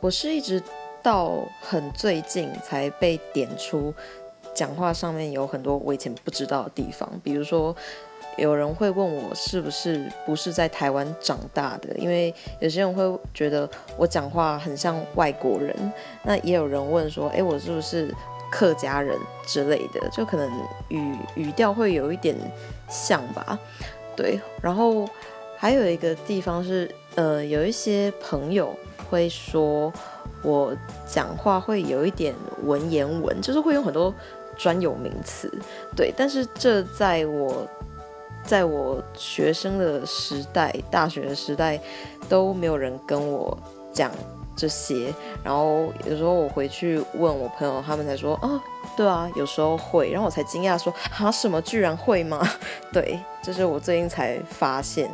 我是一直到很最近才被点出，讲话上面有很多我以前不知道的地方，比如说。有人会问我是不是不是在台湾长大的，因为有些人会觉得我讲话很像外国人。那也有人问说，哎，我是不是客家人之类的？就可能语语调会有一点像吧。对，然后还有一个地方是，呃，有一些朋友会说我讲话会有一点文言文，就是会用很多专有名词。对，但是这在我。在我学生的时代，大学的时代，都没有人跟我讲这些。然后有时候我回去问我朋友，他们才说：“哦，对啊，有时候会。”然后我才惊讶说：“啊，什么居然会吗？” 对，这是我最近才发现。